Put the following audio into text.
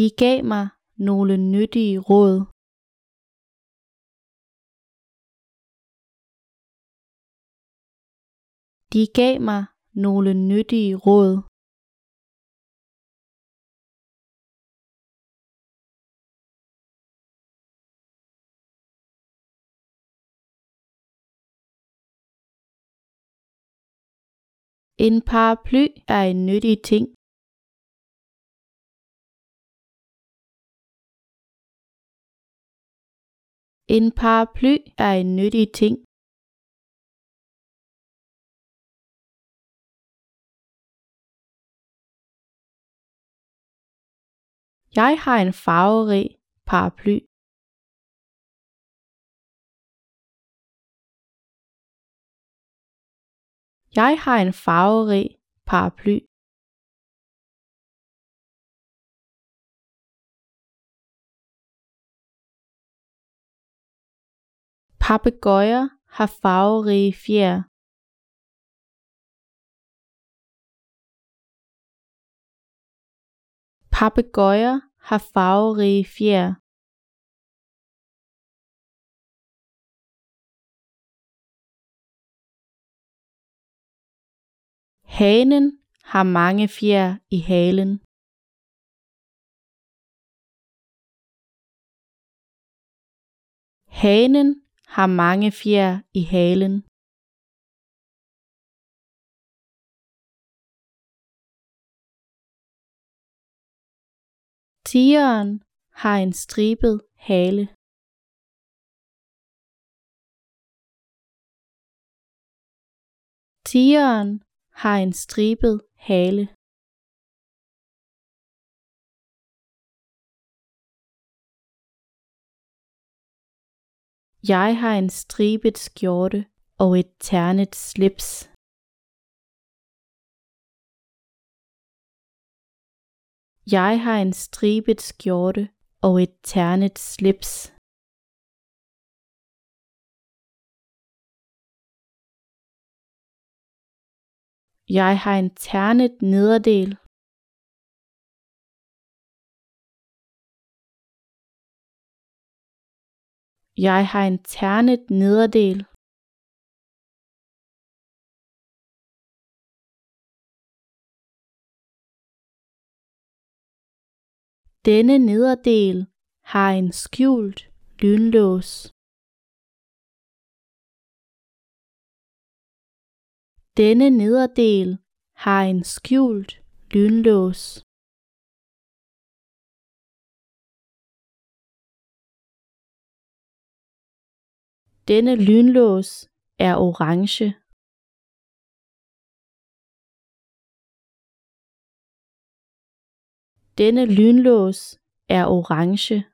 De gav mig nogle nyttige råd. De gav mig nogle nyttige råd. En paraply er en nyttig ting. En paraply er en nyttig ting. Jeg har en farverig paraply. Jeg har en farverig paraply. Papegøjer har farverige fjer. Papegøjer har farverige fjer. Hanen har mange fjer i halen. Hanen har mange fjer i halen. Tigeren har en stribet hale. Tigeren har en stribet hale. Jeg har en stribet skjorte og et ternet slips. Jeg har en stribet skjorte og et ternet slips. Jeg har en ternet nederdel. Jeg har en ternet nederdel. Denne nederdel har en skjult lynlås. Denne nederdel har en skjult lynlås. Denne lynlås er orange. Denne lynlås er orange.